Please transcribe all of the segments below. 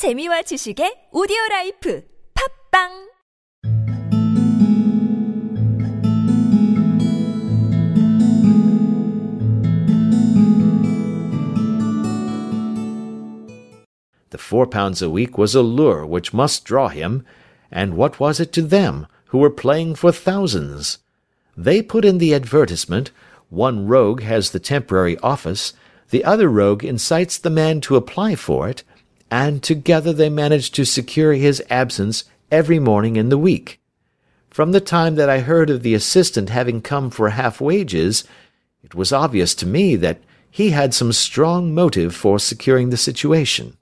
재미와 지식의 오디오 라이프 팝빵 The four pounds a week was a lure which must draw him, and what was it to them, who were playing for thousands? They put in the advertisement, one rogue has the temporary office, the other rogue incites the man to apply for it, and together they managed to secure his absence every morning in the week. From the time that I heard of the assistant having come for half wages, it was obvious to me that he had some strong motive for securing the situation.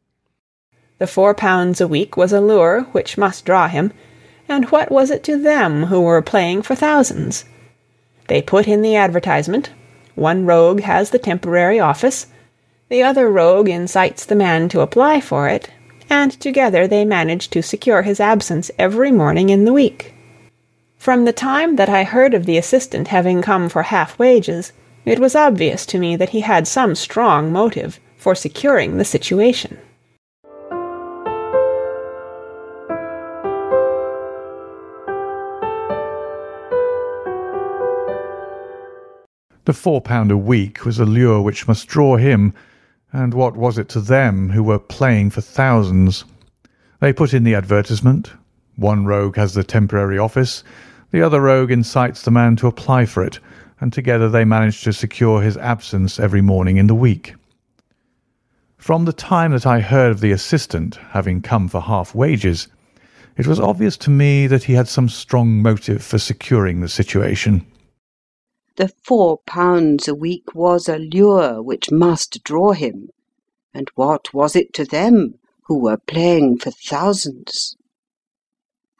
The four pounds a week was a lure which must draw him, and what was it to them who were playing for thousands? They put in the advertisement, one rogue has the temporary office, the other rogue incites the man to apply for it, and together they manage to secure his absence every morning in the week. From the time that I heard of the assistant having come for half wages, it was obvious to me that he had some strong motive for securing the situation. The four pound a week was a lure which must draw him, and what was it to them who were playing for thousands? They put in the advertisement. One rogue has the temporary office, the other rogue incites the man to apply for it, and together they manage to secure his absence every morning in the week. From the time that I heard of the assistant having come for half wages, it was obvious to me that he had some strong motive for securing the situation. The four pounds a week was a lure which must draw him, and what was it to them, who were playing for thousands?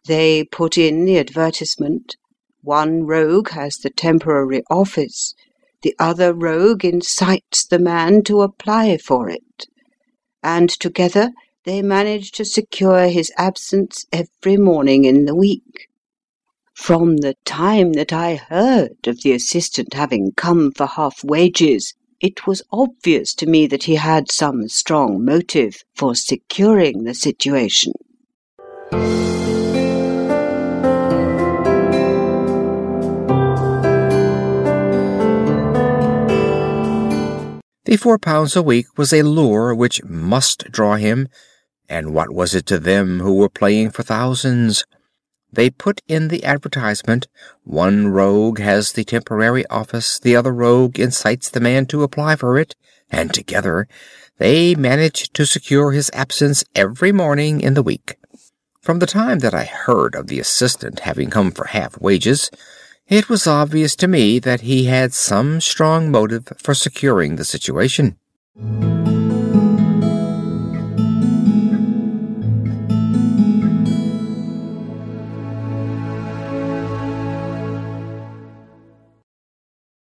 They put in the advertisement, one rogue has the temporary office, the other rogue incites the man to apply for it, and together they manage to secure his absence every morning in the week. From the time that I heard of the assistant having come for half wages, it was obvious to me that he had some strong motive for securing the situation. The four pounds a week was a lure which must draw him, and what was it to them who were playing for thousands? They put in the advertisement, one rogue has the temporary office, the other rogue incites the man to apply for it, and together they manage to secure his absence every morning in the week. From the time that I heard of the assistant having come for half wages, it was obvious to me that he had some strong motive for securing the situation.